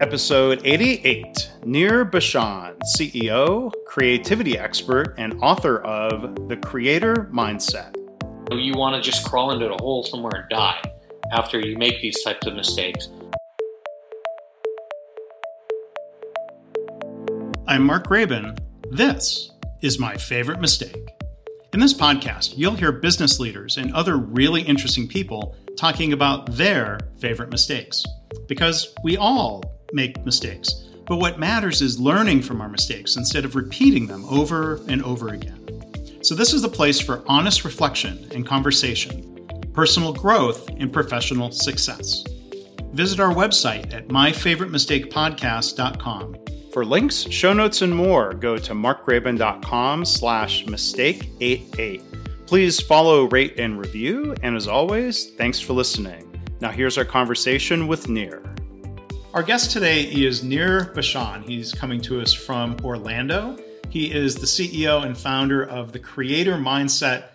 Episode 88 Nir Bashan, CEO, creativity expert, and author of The Creator Mindset. You want to just crawl into a hole somewhere and die after you make these types of mistakes. I'm Mark Graban. This is my favorite mistake. In this podcast, you'll hear business leaders and other really interesting people talking about their favorite mistakes. Because we all make mistakes, but what matters is learning from our mistakes instead of repeating them over and over again. So, this is the place for honest reflection and conversation, personal growth, and professional success. Visit our website at myfavoritemistakepodcast.com for links, show notes, and more, go to markgraban.com slash mistake88. Please follow, rate, and review. And as always, thanks for listening. Now here's our conversation with Nir. Our guest today is Nir Bashan. He's coming to us from Orlando. He is the CEO and founder of the Creator Mindset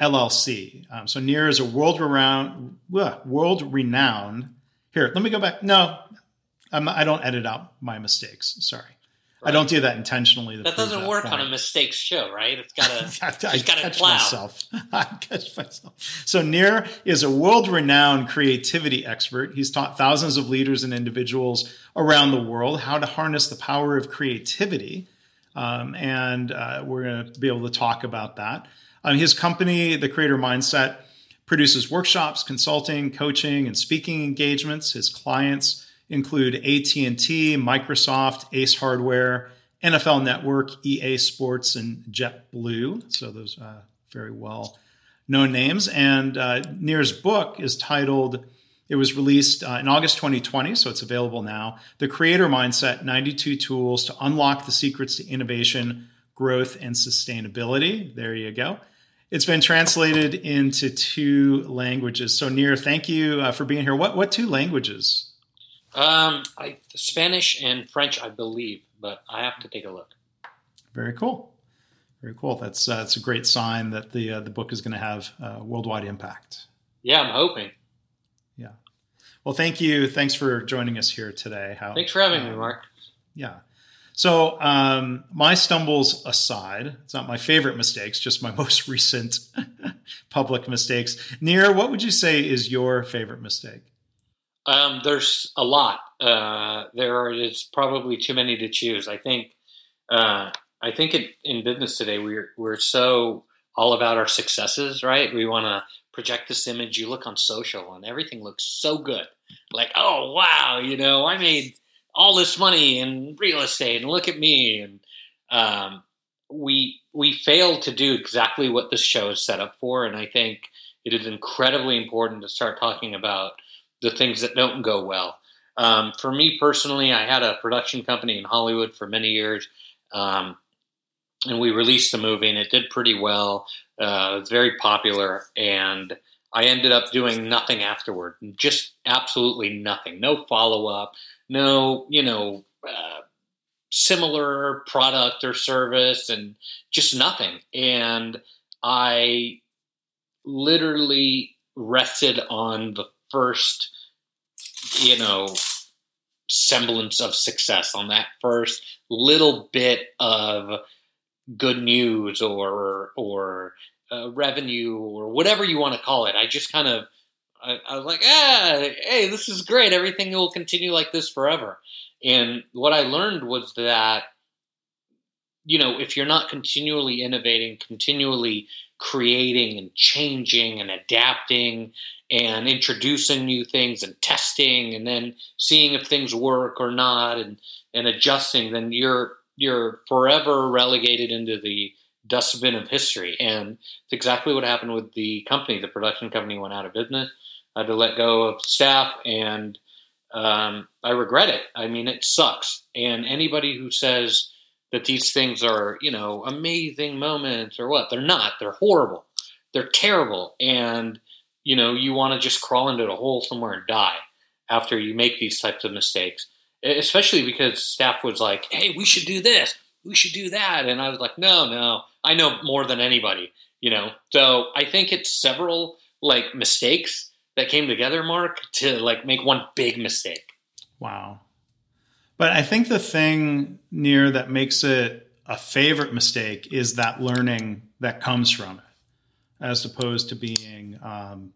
LLC. Um, so Nir is a world renowned, world renowned. Here, let me go back. No, I'm, I do not edit out my mistakes. Sorry. Right. I don't do that intentionally. That doesn't work point. on a mistakes show, right? It's got to. I, I catch plow. myself. I catch myself. So Nir is a world-renowned creativity expert. He's taught thousands of leaders and individuals around the world how to harness the power of creativity, um, and uh, we're going to be able to talk about that. Um, his company, the Creator Mindset, produces workshops, consulting, coaching, and speaking engagements. His clients include AT&T, Microsoft, Ace Hardware, NFL Network, EA Sports, and JetBlue. So those uh, very well known names. And uh, Nir's book is titled, it was released uh, in August 2020, so it's available now. The Creator Mindset 92 Tools to Unlock the Secrets to Innovation, Growth, and Sustainability. There you go. It's been translated into two languages. So, Nir, thank you uh, for being here. What, what two languages um, I, Spanish and French, I believe, but I have to take a look. Very cool. Very cool. That's uh, that's a great sign that the uh, the book is going to have uh, worldwide impact. Yeah, I'm hoping. Yeah. Well, thank you. Thanks for joining us here today. How, Thanks for having me, Mark. Yeah. So, um, my stumbles aside, it's not my favorite mistakes, just my most recent public mistakes. Nir, what would you say is your favorite mistake? Um, there's a lot. Uh, there is probably too many to choose. I think. Uh, I think it, in business today we're we're so all about our successes, right? We want to project this image. You look on social, and everything looks so good. Like, oh wow, you know, I made all this money in real estate, and look at me. And um, we we fail to do exactly what this show is set up for. And I think it is incredibly important to start talking about the things that don't go well. Um, for me personally, I had a production company in Hollywood for many years, um, and we released the movie, and it did pretty well. Uh, it was very popular, and I ended up doing nothing afterward, just absolutely nothing. No follow up, no, you know, uh, similar product or service, and just nothing. And I literally rested on the first, you know, semblance of success on that first little bit of good news or or uh, revenue or whatever you want to call it. I just kind of I, I, was like, ah, hey, this is great. Everything will continue like this forever. And what I learned was that you know if you're not continually innovating, continually creating and changing and adapting and introducing new things and testing and then seeing if things work or not and, and adjusting, then you're you're forever relegated into the dustbin of history. And it's exactly what happened with the company. The production company went out of business. I had to let go of staff, and um, I regret it. I mean, it sucks. And anybody who says that these things are, you know, amazing moments or what, they're not. They're horrible. They're terrible. And you know, you want to just crawl into a hole somewhere and die after you make these types of mistakes. Especially because staff was like, "Hey, we should do this, we should do that," and I was like, "No, no, I know more than anybody." You know, so I think it's several like mistakes that came together, Mark, to like make one big mistake. Wow. But I think the thing Nir that makes it a favorite mistake is that learning that comes from it, as opposed to being, um,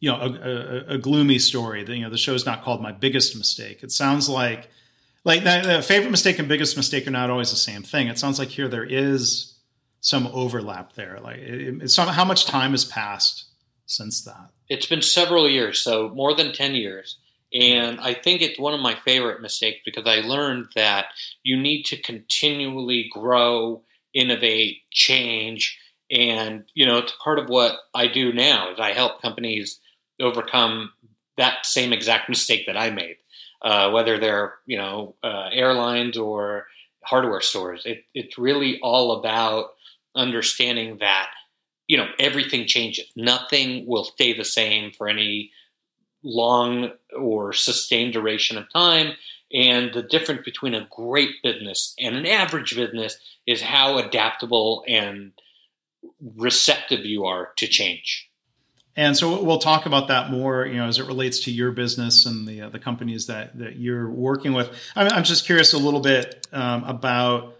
you know, a, a, a, gloomy story. That you know, the show's not called my biggest mistake. It sounds like like the favorite mistake and biggest mistake are not always the same thing. It sounds like here there is some overlap there. Like it, it's how much time has passed since that. It's been several years, so more than ten years. And I think it's one of my favorite mistakes because I learned that you need to continually grow, innovate, change. And, you know, it's part of what I do now is I help companies overcome that same exact mistake that I made, uh, whether they're, you know, uh, airlines or hardware stores. It, it's really all about understanding that, you know, everything changes. Nothing will stay the same for any long or sustained duration of time. And the difference between a great business and an average business is how adaptable and receptive you are to change. And so we'll talk about that more, you know, as it relates to your business and the uh, the companies that that you're working with. I'm, I'm just curious a little bit um, about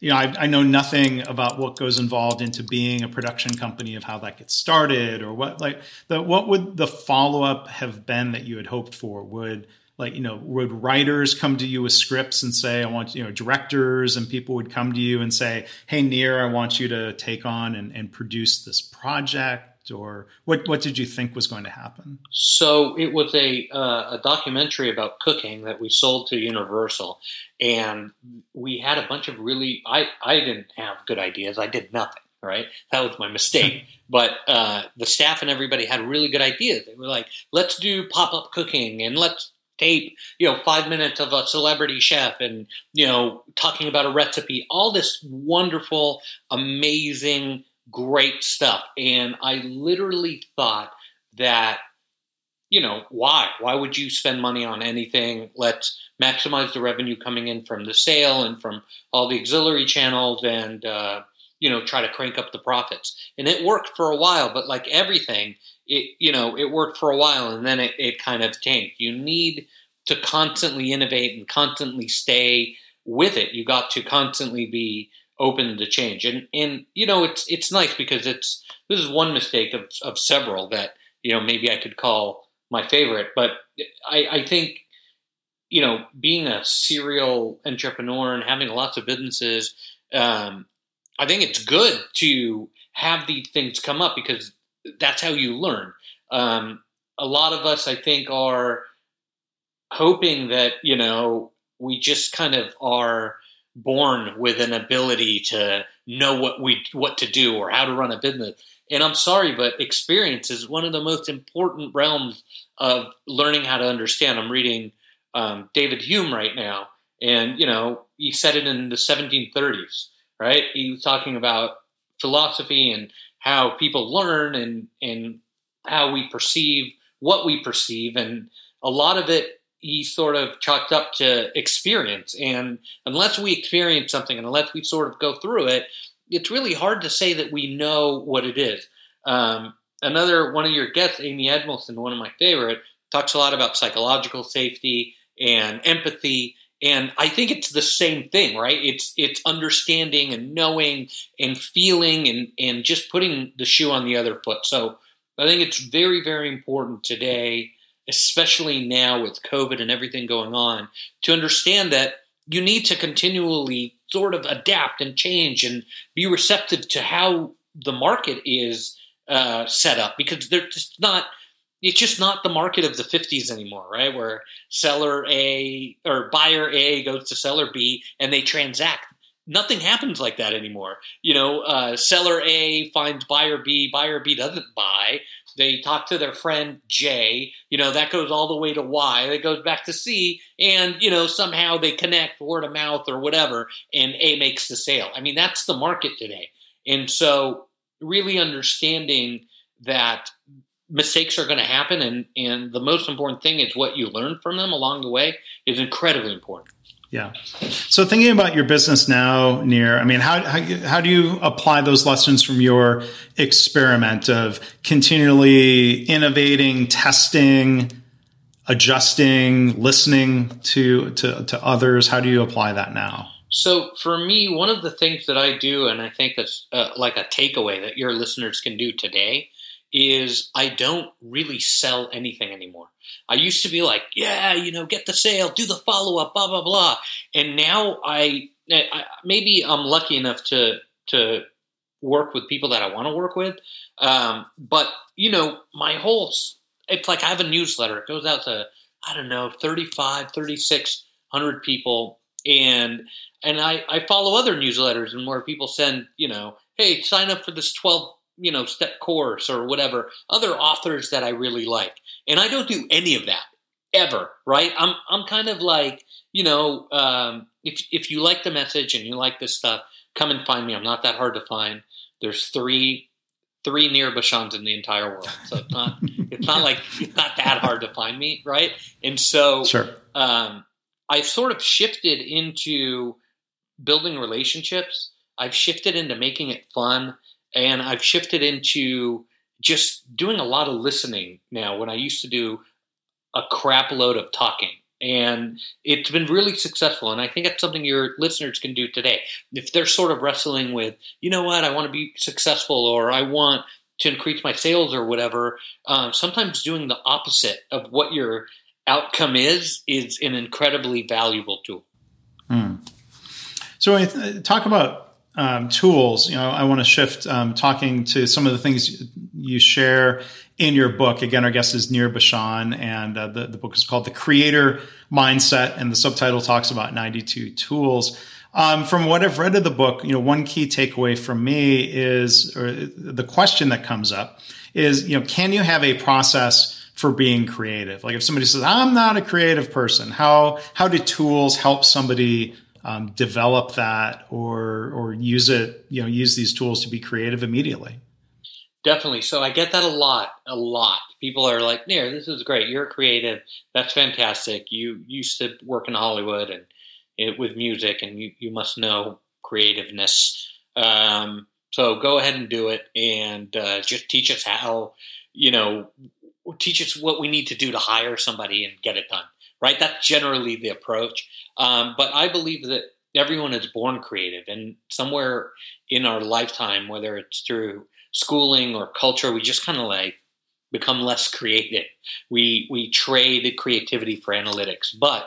you know, I, I, know nothing about what goes involved into being a production company of how that gets started or what like the what would the follow up have been that you had hoped for? Would like you know would writers come to you with scripts and say I want you know directors and people would come to you and say Hey Nir, I want you to take on and, and produce this project or what what did you think was going to happen? So it was a uh, a documentary about cooking that we sold to Universal, and we had a bunch of really I I didn't have good ideas. I did nothing. Right, that was my mistake. but uh, the staff and everybody had really good ideas. They were like, "Let's do pop up cooking and let's tape, you know, five minutes of a celebrity chef and, you know, talking about a recipe, all this wonderful, amazing great stuff. And I literally thought that, you know, why? Why would you spend money on anything? Let's maximize the revenue coming in from the sale and from all the auxiliary channels and, uh, you know, try to crank up the profits. And it worked for a while, but like everything, it, you know, it worked for a while and then it, it kind of tanked. You need to constantly innovate and constantly stay with it. You got to constantly be open to change. And and you know it's it's nice because it's this is one mistake of of several that you know maybe I could call my favorite, but I, I think you know being a serial entrepreneur and having lots of businesses, um, I think it's good to have these things come up because that's how you learn. Um, a lot of us, I think, are hoping that you know we just kind of are born with an ability to know what we what to do or how to run a business. And I'm sorry, but experience is one of the most important realms of learning how to understand. I'm reading um, David Hume right now, and you know he said it in the 1730s, right? He was talking about philosophy and how people learn and and how we perceive what we perceive, and a lot of it he sort of chalked up to experience. And unless we experience something and unless we sort of go through it, it's really hard to say that we know what it is. Um, another one of your guests, Amy Edmondson, one of my favorite, talks a lot about psychological safety and empathy. And I think it's the same thing, right? It's it's understanding and knowing and feeling and, and just putting the shoe on the other foot. So I think it's very, very important today especially now with COVID and everything going on, to understand that you need to continually sort of adapt and change and be receptive to how the market is uh, set up because they're just not it's just not the market of the 50s anymore right? Where seller a or buyer a goes to seller b and they transact. Nothing happens like that anymore. You know uh, seller a finds buyer b buyer b doesn't buy they talk to their friend J. You know, that goes all the way to Y. That goes back to C. And, you know, somehow they connect word of mouth or whatever, and A makes the sale. I mean, that's the market today. And so, really understanding that mistakes are going to happen and, and the most important thing is what you learn from them along the way is incredibly important. Yeah. So thinking about your business now, Nir, I mean, how, how, how do you apply those lessons from your experiment of continually innovating, testing, adjusting, listening to, to, to others? How do you apply that now? So for me, one of the things that I do, and I think that's uh, like a takeaway that your listeners can do today, is I don't really sell anything anymore. I used to be like, yeah, you know, get the sale, do the follow up, blah blah blah, and now I, I maybe I'm lucky enough to to work with people that I want to work with, um, but you know, my whole it's like I have a newsletter. It goes out to I don't know 35, 3600 people, and and I, I follow other newsletters and where people send you know, hey, sign up for this twelve you know step course or whatever other authors that I really like. And I don't do any of that ever right? I'm I'm kind of like you know um, if if you like the message and you like this stuff come and find me. I'm not that hard to find. There's three three Nir Bashans in the entire world. So it's not it's not like it's not that hard to find me right? And so sure. um, I've sort of shifted into building relationships. I've shifted into making it fun and I've shifted into just doing a lot of listening now when I used to do a crap load of talking. And it's been really successful. And I think it's something your listeners can do today. If they're sort of wrestling with, you know what, I want to be successful or I want to increase my sales or whatever, um, sometimes doing the opposite of what your outcome is is an incredibly valuable tool. Hmm. So, you talk about um, tools, you know, I want to shift um, talking to some of the things you share in your book. Again, our guest is Nir Bashan, and uh, the, the book is called The Creator Mindset, and the subtitle talks about 92 tools. Um, from what I've read of the book, you know, one key takeaway from me is, or the question that comes up is, you know, can you have a process for being creative? Like if somebody says, I'm not a creative person, how, how do tools help somebody um, develop that or or use it you know use these tools to be creative immediately. Definitely. So i get that a lot a lot. People are like Nir, this is great. You're creative. That's fantastic. You used to work in hollywood and it, with music and you, you must know creativeness. Um, so go ahead and do it and uh, just teach us how you know teach us what we need to do to hire somebody and get it done right? That's generally the approach. Um, but I believe that everyone is born creative, and somewhere in our lifetime, whether it's through schooling or culture, we just kind of like become less creative. We we trade creativity for analytics, but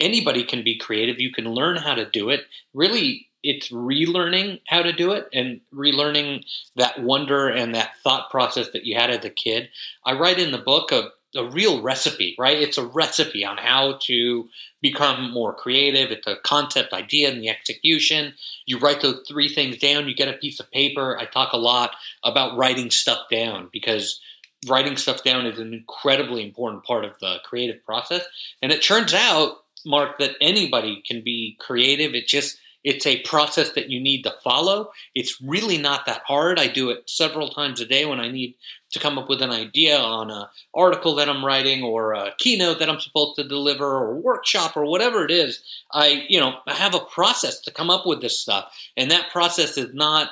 anybody can be creative. You can learn how to do it. Really, it's relearning how to do it and relearning that wonder and that thought process that you had as a kid. I write in the book of a real recipe, right? It's a recipe on how to become more creative. It's a concept idea and the execution. You write those three things down, you get a piece of paper. I talk a lot about writing stuff down because writing stuff down is an incredibly important part of the creative process. And it turns out, Mark, that anybody can be creative. It just it's a process that you need to follow. It's really not that hard. I do it several times a day when I need to come up with an idea on an article that I'm writing or a keynote that I'm supposed to deliver or a workshop or whatever it is. I, you know, I have a process to come up with this stuff. And that process is not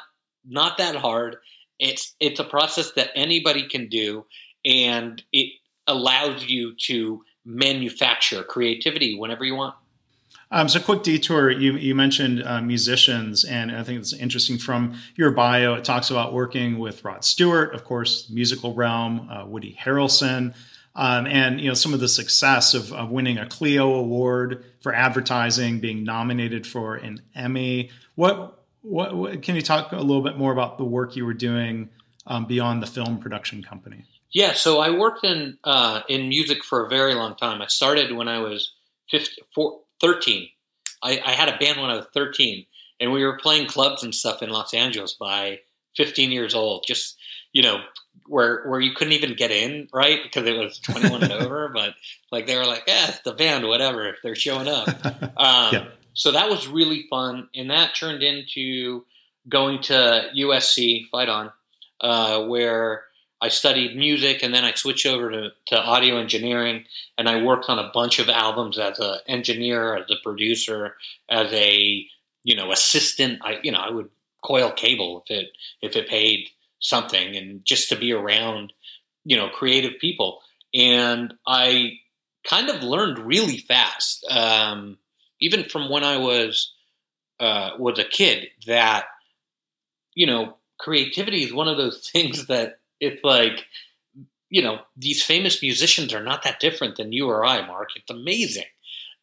not that hard. It's it's a process that anybody can do and it allows you to manufacture creativity whenever you want. Um, so, quick detour. You, you mentioned uh, musicians, and I think it's interesting from your bio. It talks about working with Rod Stewart, of course, musical realm, uh, Woody Harrelson, um, and you know some of the success of, of, winning a Clio Award for advertising, being nominated for an Emmy. What, what, what can you talk a little bit more about the work you were doing um, beyond the film production company? Yeah, so I worked in uh, in music for a very long time. I started when I was 50, four, 13. I, I, had a band when I was 13, and we were playing clubs and stuff in Los Angeles by 15 years old. Just you know, where where you couldn't even get in, right? Because it was 21 and over. But like they were like, yeah, it's the band, whatever. They're showing up. Um, yeah. So that was really fun, and that turned into going to USC, fight on, uh, where I studied music and then I switched over to, to audio engineering and I worked on a bunch of albums as an engineer, as a producer, as a you know assistant. I you know I would coil cable if it if it paid something and just to be around you know creative people. And I kind of learned really fast, um, even from when I was uh, was a kid. That you know, creativity is one of those things that it's like, you know, these famous musicians are not that different than you or I, Mark. It's amazing.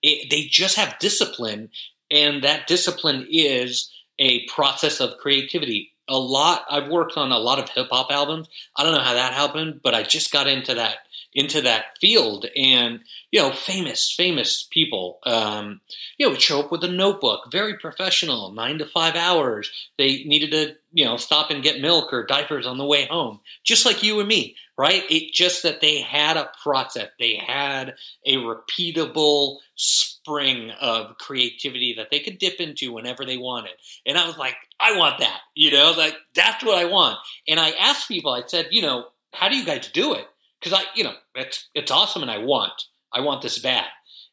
It, they just have discipline, and that discipline is a process of creativity. A lot. I've worked on a lot of hip hop albums. I don't know how that happened, but I just got into that into that field, and you know, famous famous people, um, you know, would show up with a notebook, very professional, nine to five hours. They needed to, you know, stop and get milk or diapers on the way home, just like you and me, right? It just that they had a process, they had a repeatable spring of creativity that they could dip into whenever they wanted. And I was like, I want that, you know, like that's what I want. And I asked people, I said, you know, how do you guys do it? Because I, you know, it's it's awesome, and I want, I want this bad.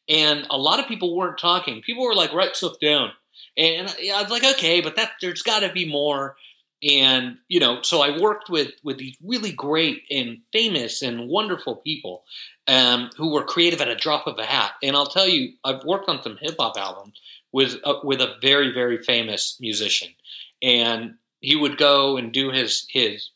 And a lot of people weren't talking. People were like, write stuff down. And I was like, okay, but that there's got to be more. And you know, so I worked with with these really great and famous and wonderful people um, who were creative at a drop of a hat. And I'll tell you, I've worked on some hip hop albums with uh, with a very very famous musician, and he would go and do his his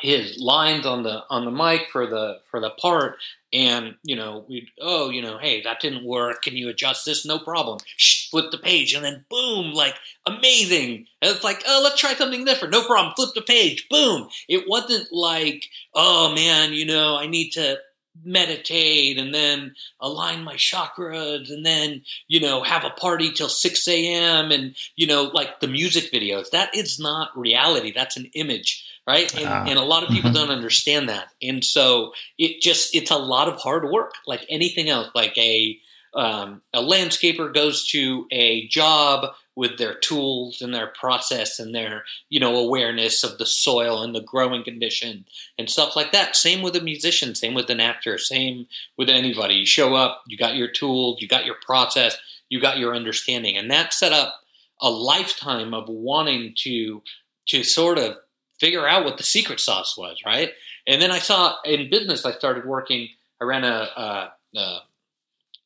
his lines on the on the mic for the for the part and you know we oh you know hey that didn't work. Can you adjust this? No problem. Shh, flip the page and then boom like amazing. And it's like oh let's try something different. No problem. Flip the page. Boom. It wasn't like oh man you know i need to meditate and then align my chakras and then you know have a party till 6 a.m and you know like the music videos. That is not reality. That's an image right? And, ah. and a lot of people mm-hmm. don't understand that. And so it just it's a lot of hard work like anything else like a um, a landscaper goes to a job with their tools and their process and their you know awareness of the soil and the growing condition and stuff like that. Same with a musician same with an actor same with anybody. You show up you got your tools you got your process you got your understanding. And that set up a lifetime of wanting to to sort of figure out what the secret sauce was right and then i saw in business i started working i ran a, a, a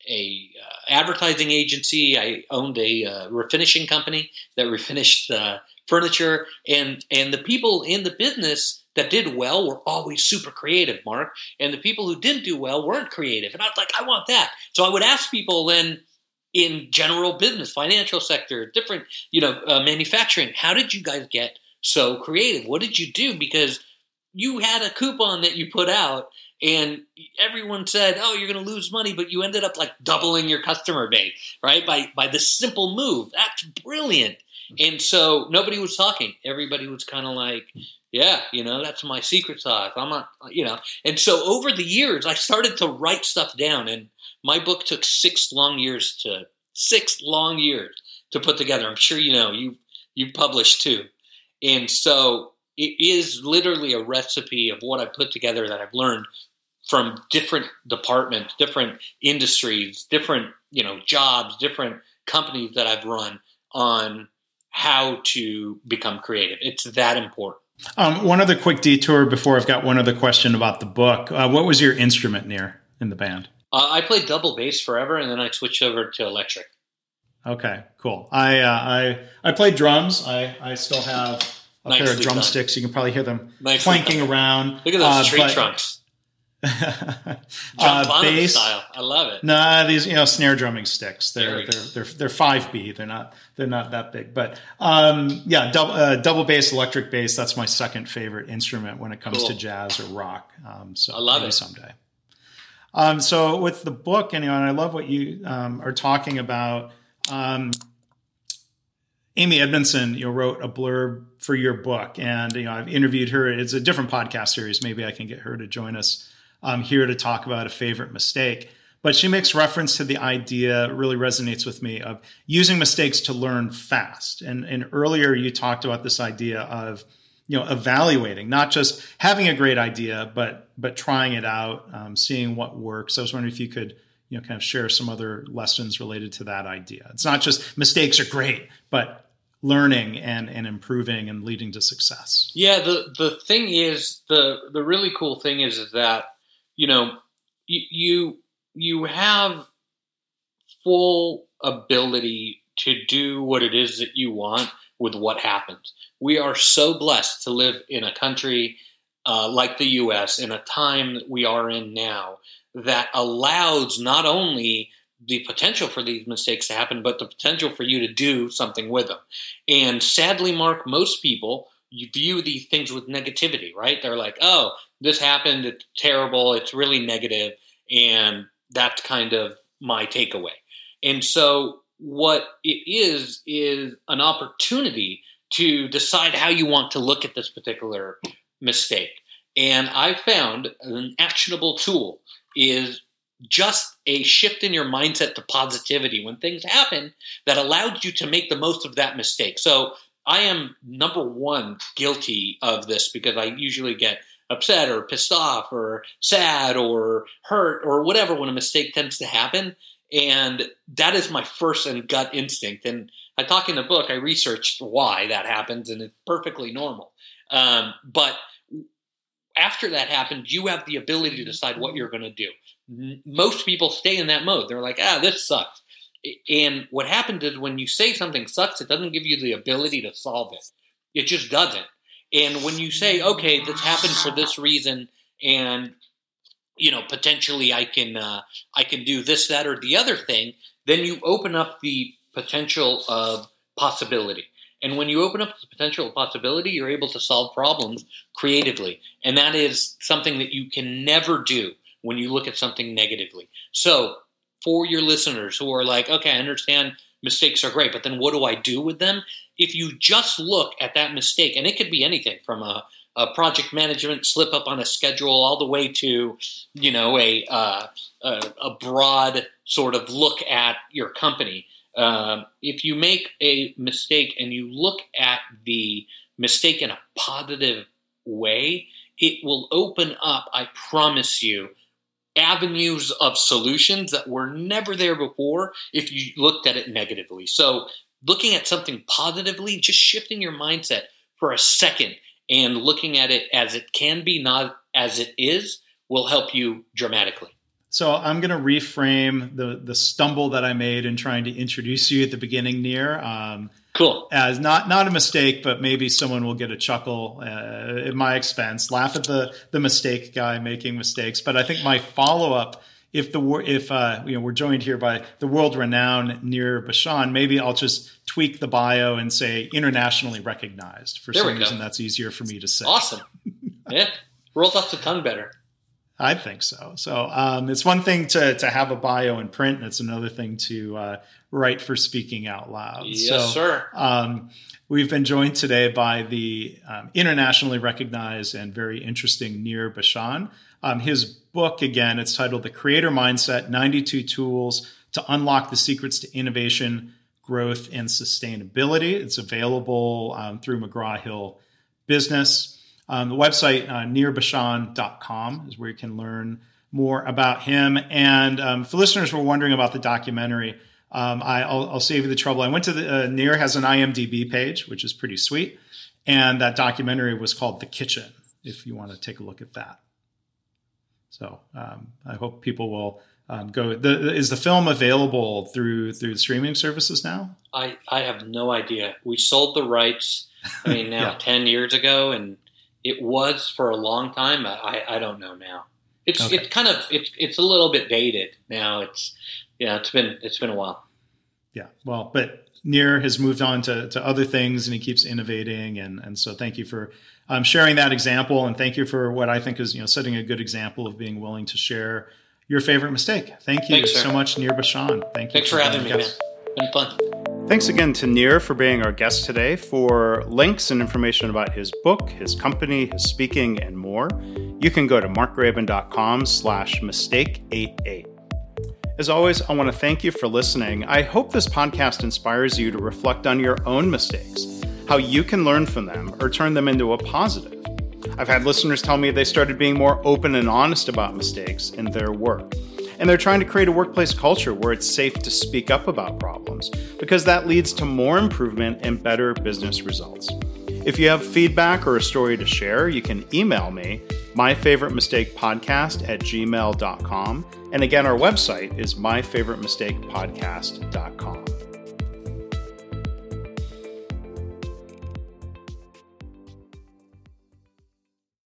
a uh, advertising agency. I owned a uh, refinishing company that refinished uh, furniture, and and the people in the business that did well were always super creative, Mark, and the people who didn't do well weren't creative. And I was like, I want that. So I would ask people then in general business, financial sector, different, you know, uh, manufacturing, how did you guys get so creative? What did you do? Because you had a coupon that you put out and everyone said, "Oh, you're going to lose money," but you ended up like doubling your customer base, right? By by the simple move. That's brilliant. And so nobody was talking. Everybody was kind of like, "Yeah, you know, that's my secret sauce." I'm not, you know. And so over the years, I started to write stuff down, and my book took six long years to six long years to put together. I'm sure you know you you published too, and so it is literally a recipe of what I put together that I've learned from different departments, different industries, different you know jobs, different companies that I've run on how to become creative. It's that important. Um, one other quick detour before I've got one other question about the book. Uh, what was your instrument Nir in the band? Uh, I played double bass forever, and then I switched over to electric. Okay, cool. I uh, I I played drums. I I still have a Nicely pair of drumsticks. You can probably hear them Nicely clanking done. around. Look at those uh, tree but, trunks. uh, bass style. I love it. Nah, these you know snare drumming sticks. They're they're they're they're five B. They're not they're not that big. But um, yeah, double uh, double bass, electric bass. That's my second favorite instrument when it comes cool. to jazz or rock. Um, so I love maybe it someday. Um, so with the book, anyway, and I love what you um, are talking about. Um, Amy Edmondson, you know, wrote a blurb for your book, and you know, I've interviewed her. It's a different podcast series. Maybe I can get her to join us um, here to talk about a favorite mistake. But she makes reference to the idea, really resonates with me, of using mistakes to learn fast. And, and earlier you talked about this idea of, you know, evaluating, not just having a great idea, but but trying it out, um, seeing what works. I was wondering if you could, you know, kind of share some other lessons related to that idea. It's not just mistakes are great, but learning and, and improving and leading to success. Yeah, the the thing is the the really cool thing is, that you know, you, you you have full ability to do what it is that you want with what happens. We are so blessed to live in a country uh, like the US in a time that we are in now that allows not only the potential for these mistakes to happen, but the potential for you to do something with them. And sadly, Mark, most people you view these things with negativity, right? They're like, oh, this happened, it's terrible, it's really negative." negative, and that's kind of my takeaway. And so, what it is, is an opportunity to decide how you want to look at this particular mistake. And I found an actionable tool is just a shift in your mindset to positivity when things happen that allows you to make the most of that mistake. So I am number one guilty of this because I usually get upset or pissed off or sad or hurt or whatever when a mistake tends to happen. And that is my first and gut instinct. And I talk in the book, I researched why that happens, and it's perfectly normal. Um, but after that happens, you have the ability to decide what you're going to do. Most people stay in that mode. They're like, ah, this sucks. And what happens is when you say something sucks, it doesn't give you the ability to solve it. It just doesn't. And when you say, okay, this happened for this reason, and you know potentially I can uh, I can do this, that, or the other thing, then you open up the potential of possibility. And when you open up the potential possibility, you're able to solve problems creatively. And that is something that you can never do when you look at something negatively. So, for your listeners who are like, okay, I understand mistakes are great, but then what do I do with them? If you just look at that mistake, and it could be anything from a, a project management slip up on a schedule all the way to, you know, a, uh, a, a broad sort of look at your company um, if you make a mistake and you look at the mistake in a positive way, it will open up, I promise you, avenues of solutions that were never there before if you looked at it negatively. So, looking at something positively, just shifting your mindset for a second and looking at it as it can be, not as it is, will help you dramatically. So I'm going to reframe the the stumble that I made in trying to introduce you at the beginning, Nir. Um, cool. As not not a mistake, but maybe someone will get a chuckle uh, at my expense. Laugh at the the mistake guy making mistakes. But I think my follow up, if the if uh, you know we're joined here by the world renowned Nir Bashan, maybe I'll just tweak the bio and say internationally recognized. For there some reason, that's easier for me to say. Awesome. yeah, rolls off the tongue better. I think so. So um, it's one thing to to have a bio in print, and it's another thing to uh, write for speaking out loud. Yes, so, sir. Um, we've been joined today by the um, internationally recognized and very interesting Nir Bashan. Um, his book, again, it's titled "The Creator Mindset: 92 Tools to Unlock the Secrets to Innovation, Growth, and Sustainability." It's available um, through McGraw Hill Business. Um, the website, uh, nirbashan.com, is where you can learn more about him. And um, for listeners who are wondering about the documentary, um, I, will save you the trouble. I went to the, uh, Nir has an IMDb page, which is pretty sweet. And that documentary was called The Kitchen, if you want to take a look at that. So um, I hope people will um, go. The, is the film available through through streaming services now? I, I have no idea. We sold the rights. I mean, now yeah. ten years ago, and it was for a long time. I, I don't know now. It's okay. it's kind of it's it's a little bit dated now. It's yeah, it's been it's been a while. Yeah, well, but Nir has moved on to, to other things and he keeps innovating and and so thank you for um, sharing that example and thank you for what I think is you know setting a good example of being willing to share your favorite mistake. Thank you Thanks, so much, Nir Bashan. Thank you. Thanks for, for having me, man. Been fun. Thanks again to Nir for being our guest today. For links and information about his book, his company, his speaking, and more, you can go to markgraban.com slash mistake88. As always, I want to thank you for listening. I hope this podcast inspires you to reflect on your own mistakes, how you can learn from them or turn them into a positive. I've had listeners tell me they started being more open and honest about mistakes in their work. And they're trying to create a workplace culture where it's safe to speak up about problems, because that leads to more improvement and better business results. If you have feedback or a story to share, you can email me myfavoritemistakepodcast at gmail.com. And again, our website is myfavoritemistakepodcast.com.